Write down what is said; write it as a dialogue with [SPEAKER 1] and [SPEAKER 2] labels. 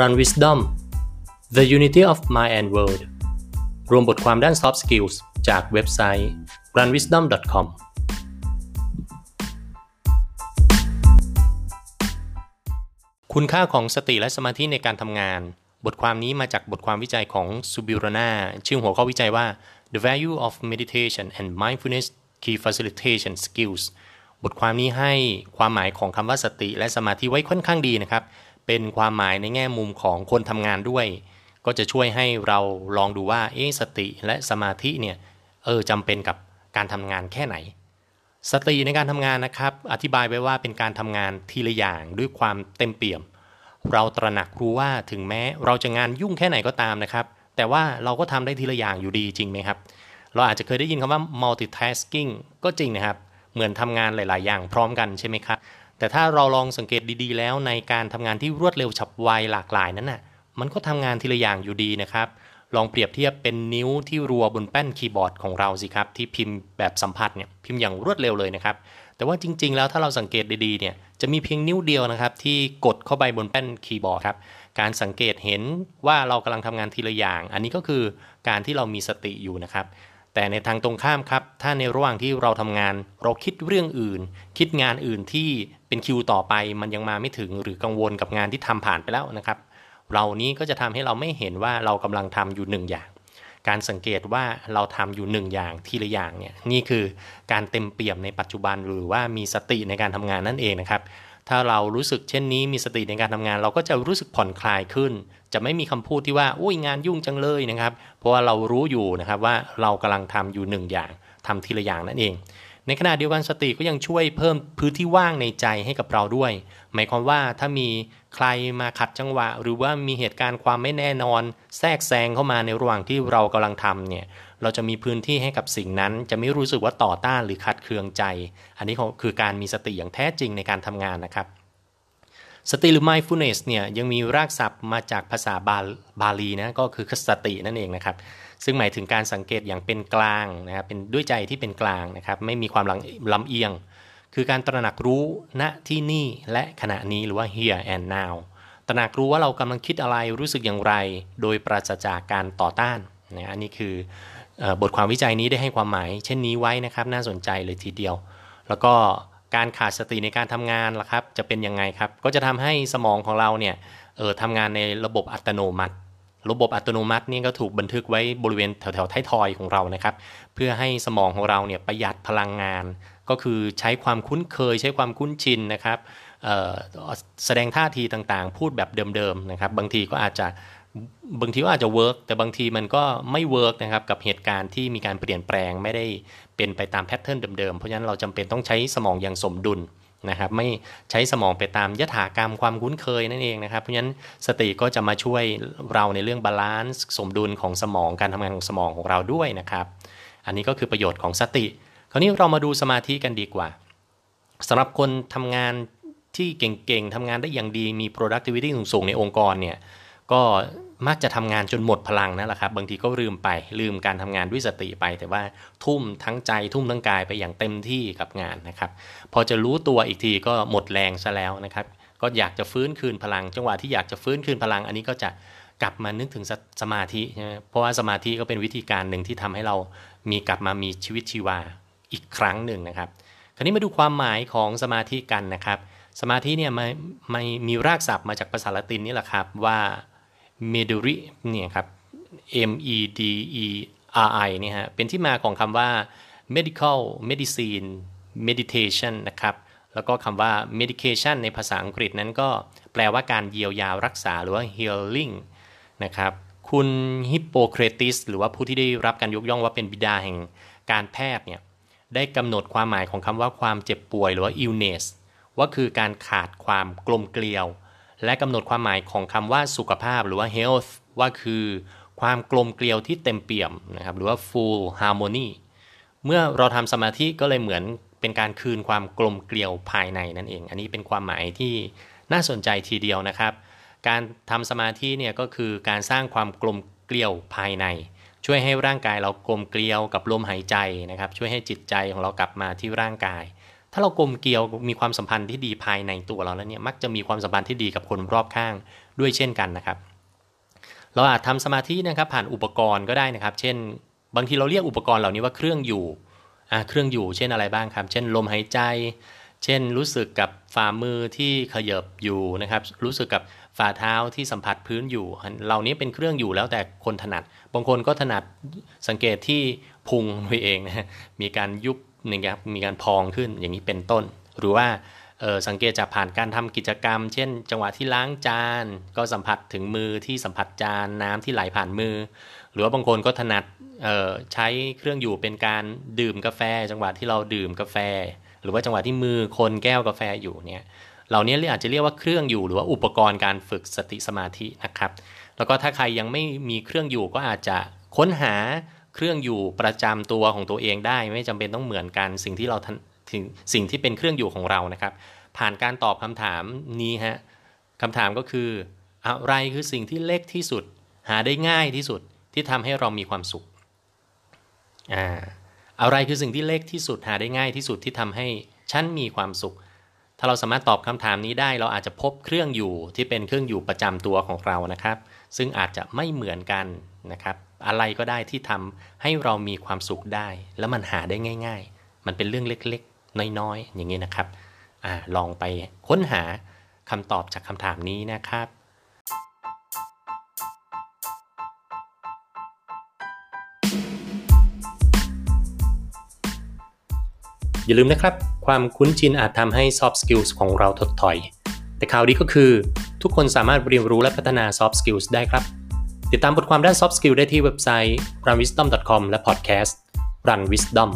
[SPEAKER 1] Run Wisdom The Unity of Mind and World รวมบทความด้าน Soft Skills จากเว็บไซต์ runwisdom.com คุณค่าของสติและสมาธิในการทำงาน บทความนี้มาจากบทความวิจัยของซูบิรนาชื่อหัวข้อวิจัยว่า The Value of Meditation and Mindfulness Key Facilitation Skills บทความนี้ให้ความหมายของคำว่าสติและสมาธิไว้ค่อนข้างดีนะครับ เป็นความหมายในแง่มุมของคนทำงานด้วย ก็จะช่วยให้เราลองดูว่าเอสติและสมาธิเนี่ยเออจำเป็นกับการทำงานแค่ไหน สติในการทำงานนะครับ อธิบายไว้ว่าเป็นการทำงานทีละอย่างด้วยความเต็มเปี่ยม เราตระหนักรู้ว่าถึงแม้เราจะงานยุ่งแค่ไหนก็ตามนะครับ แต่ว่าเราก็ทำได้ทีละอย่างอยู่ดีจริงไหมครับ เราอาจจะเคยได้ยินคำว่า multitasking ก็จริงนะครับ เหมือนทำงานหลาย ๆ อย่างพร้อมกันใช่ไหมครับ แต่ถ้าเราลองสังเกตดีๆ แล้วในการทำงานที่รวดเร็วฉับไวหลากหลายนั้นน่ะมันก็ทำงานทีละอย่างอยู่ดีนะครับ ลองเปรียบเทียบเป็นนิ้วที่รัวบนแป้นคีย์บอร์ดของเราสิครับ ที่พิมพ์แบบสัมผัสเนี่ยพิมพ์อย่างรวดเร็วเลยนะครับ แต่ว่าจริง ๆ แล้วถ้าเราสังเกตดีๆเนี่ยจะมีเพียงนิ้วเดียวนะครับ ที่กดเข้าไปบนแป้นคีย์บอร์ดครับการสังเกตเห็นว่าเรากำลังทำงานทีละอย่าง อันนี้ก็คือการที่เรามีสติอยู่นะครับ แต่ในทางตรงข้ามครับ ถ้าในระหว่างที่เราทำงาน เราคิดเรื่องอื่น คิดงานอื่นที่เป็นคิวต่อไปมันยังมาไม่ถึงหรือกังวลกับงานที่ทำผ่านไปแล้วนะครับ เรานี้ก็จะทำให้เราไม่เห็นว่าเรากำลังทำอยู่หนึ่งอย่าง การสังเกตว่าเราทำอยู่หนึ่งอย่างทีละอย่างเนี่ยนี่คือการเต็มเปี่ยมในปัจจุบันหรือว่ามีสติในการทำงานนั่นเองนะครับ ถ้าเรารู้สึกเช่นนี้มีสติในการทำงาน เราก็จะรู้สึกผ่อนคลายขึ้น จะไม่มีคำพูดที่ว่าอุ้ยงานยุ่งจังเลยนะครับ เพราะว่าเรารู้อยู่นะครับว่าเรากำลังทำอยู่หนึ่งอย่างทำทีละอย่างนั่นเอง ในขณะเดียวกันสติก็ยังช่วยเพิ่มพื้นที่ว่างในใจให้กับเราด้วย หมายความว่าถ้ามีใครมาขัดจังหวะ หรือว่ามีเหตุการณ์ความไม่แน่นอน แทรกแซงเข้ามาในระหว่างที่เรากำลังทำเนี่ยเราจะมีพื้นที่ให้กับสิ่งนั้น จะไม่รู้สึกว่าต่อต้านหรือขัดเคืองใจ อันนี้คือการมีสติอย่างแท้จริงในการทำงานนะครับ สติหรือ mindfulness เนี่ยยังมีรากศัพท์มาจากภาษาบาบาลีนะก็คือสตินั่นเองนะครับ ซึ่งหมายถึงการสังเกตอย่างเป็นกลางนะครับเป็นด้วยใจที่เป็นกลางนะครับ ไม่มีความลำเอียง คือการตระหนักรู้ณที่นี่และขณะนี้หรือว่า here and now ตระหนักรู้ว่าเรากำลังคิดอะไรรู้สึกอย่างไร โดยปราศจากการต่อต้านนะอันนี้คือบทความวิจัยนี้ได้ให้ความหมาย เช่นนี้ไว้นะครับน่าสนใจเลยทีเดียว แล้วก็ การขาดสติในการทำงานล่ะครับ จะเป็นยังไงครับ ก็จะทำให้สมองของเราเนี่ยเออทำงานในระบบอัตโนมัติ ระบบอัตโนมัตินี่ก็ถูกบันทึกไว้บริเวณแถวๆท้ายทอยของเรานะครับ เพื่อให้สมองของเราเนี่ยประหยัดพลังงาน ก็คือใช้ความคุ้นเคย ใช้ความคุ้นชินนะครับแสดงท่าทีต่างๆ พูดแบบเดิมๆนะครับ บางทีก็อาจจะ บางทีก็อาจจะ work แต่บางทีมันก็ไม่ work นะครับกับเหตุการณ์ที่มีการเปลี่ยนแปลงไม่ได้เป็นไปตาม pattern เดิมๆ เพราะฉะนั้นเราจำเป็นต้องใช้สมองอย่างสมดุลนะครับไม่ใช้สมองไปตามยถากรรมความคุ้นเคยนั่นเองนะครับ เพราะฉะนั้นสติก็จะมาช่วยเราในเรื่อง balance สมดุลของสมองการทำงานของสมองของเราด้วยนะครับ อันนี้ก็คือประโยชน์ของสติ คราวนี้เรามาดูสมาธิกันดีกว่าสำหรับคนทำงานที่เก่งๆทำงานได้อย่างดีมี productivity สูงๆในองค์กรเนี่ย ก็มักจะทำงานจนหมดพลังนั่นแหละครับ บางทีก็ลืมไปลืมการทำงานด้วยสติไป แต่ว่าทุ่มทั้งใจทุ่มทั้งกายไปอย่างเต็มที่กับงานนะครับ พอจะรู้ตัวอีกทีก็หมดแรงซะแล้วนะครับ ก็อยากจะฟื้นคืนพลัง จังหวะที่อยากจะฟื้นคืนพลัง อันนี้ก็จะกลับมานึกถึงสมาธิใช่ไหมเพราะว่าสมาธิก็เป็นวิธีการหนึ่งที่ทำให้เรามีกลับมามีชีวิตชีวาอีกครั้งหนึ่งนะครับ คราวนี้มาดูความหมายของสมาธิกันนะครับ สมาธิเนี่ยไมันมีรากศัพท์มาจากภาษาละตินนี่แหละครับว่า meduri เนี่ยครับ M E D E R I เนี่ยฮะเป็นที่มาของคำว่า medical medicine meditation นะครับแล้วก็คำว่า medication ในภาษาอังกฤษนั้นก็แปลว่าการเยียวยารักษาหรือว่า healing นะครับคุณฮิปโปเครติสหรือว่าผู้ที่ได้รับการยกย่องว่าเป็นบิดาแห่งการแพทย์เนี่ยได้กำหนดความหมายของคำว่าความเจ็บป่วยหรือว่า illness ว่าคือการขาดความกลมเกลียว และกำหนดความหมายของคำว่าสุขภาพหรือว่า health ว่าคือความกลมเกลียวที่เต็มเปี่ยมนะครับหรือว่า full harmony เมื่อเราทำสมาธิก็เลยเหมือนเป็นการคืนความกลมเกลียวภายในนั่นเอง อันนี้เป็นความหมายที่น่าสนใจทีเดียวนะครับ การทำสมาธิเนี่ยก็คือการสร้างความกลมเกลียวภายใน ช่วยให้ร่างกายเรากลมเกลียวกับลมหายใจนะครับ ช่วยให้จิตใจของเรากลับมาที่ร่างกาย ถ้าเรากลมเกลียวมีความสัมพันธ์ที่ดีภายในตัวเราแล้วเนี่ยมักจะมีความสัมพันธ์ที่ดีกับคนรอบข้างด้วยเช่นกันนะครับ เราอาจทำสมาธินะครับผ่านอุปกรณ์ก็ได้นะครับ เช่น บางทีเราเรียกอุปกรณ์เหล่านี้ว่าเครื่องอยู่เครื่องอยู่เช่นอะไรบ้างครับ เช่น ลมหายใจ เช่น รู้สึกกับฝ่ามือที่ขยับอยู่นะครับ รู้สึกกับฝ่าเท้าที่สัมผัสพื้นอยู่ เหล่านี้เป็นเครื่องอยู่แล้วแต่คนถนัด บางคนก็ถนัดสังเกตที่พุงตัวเองนะมีการยุบ นะครับมีการพองขึ้นอย่างนี้เป็นต้น หรือว่าสังเกตจากผ่านการทำกิจกรรม เช่น จังหวะที่ล้างจาน ก็สัมผัสถึงมือที่สัมผัสจานน้ำที่ไหลผ่านมือ หรือว่าบางคนก็ถนัดใช้เครื่องอยู่เป็นการดื่มกาแฟ จังหวะที่เราดื่มกาแฟ หรือว่าจังหวะที่มือคนแก้วกาแฟอยู่เนี่ยเหล่านี้เรียกอาจจะเรียกว่าเครื่องอยู่หรือว่าอุปกรณ์การฝึกสติสมาธินะครับ แล้วก็ถ้าใครยังไม่มีเครื่องอยู่ก็อาจจะค้นหา เครื่องอยู่ประจำตัวของตัวเองได้ ไม่จำเป็นต้องเหมือนกันสิ่งที่เราถึงสิ่งที่เป็นเครื่องอยู่ของเรานะครับ ผ่านการตอบคำถามนี้ฮะคำถามก็คือ อะไรคือสิ่งที่เล็กที่สุด หาได้ง่ายที่สุดที่ทำให้เรามีความสุขอ่าอะไรคือสิ่งที่เล็กที่สุดหาได้ง่ายที่สุดที่ทำให้ฉันมีความสุขาเราสามารถตอบคำถามนี้ได้ เราอาจจะพบเครื่องอยู่ที่เป็นเครื่องอยู่ประจำตัวของเรานะครับ ซึ่งอาจจะไม่เหมือนกันนะครับ อะไรก็ได้ที่ทำให้เรามีความสุขได้ แล้วมันหาได้ง่าย ๆ มันเป็นเรื่องเล็กๆ น้อยๆ อย่างนี้นะครับอลองไปค้นหาคำตอบจากคำถามนี้นะครับอย่าลืมนะครับ ความคุ้นชินอาจทำให้ soft skills ของเราถดถอย แต่ข่าวดีก็คือ ทุกคนสามารถเรียนรู้และพัฒนา soft skills ได้ครับ ติดตามบทความด้าน soft skill ได้ที่เว็บไซต์ runwisdom.com และ podcast run wisdom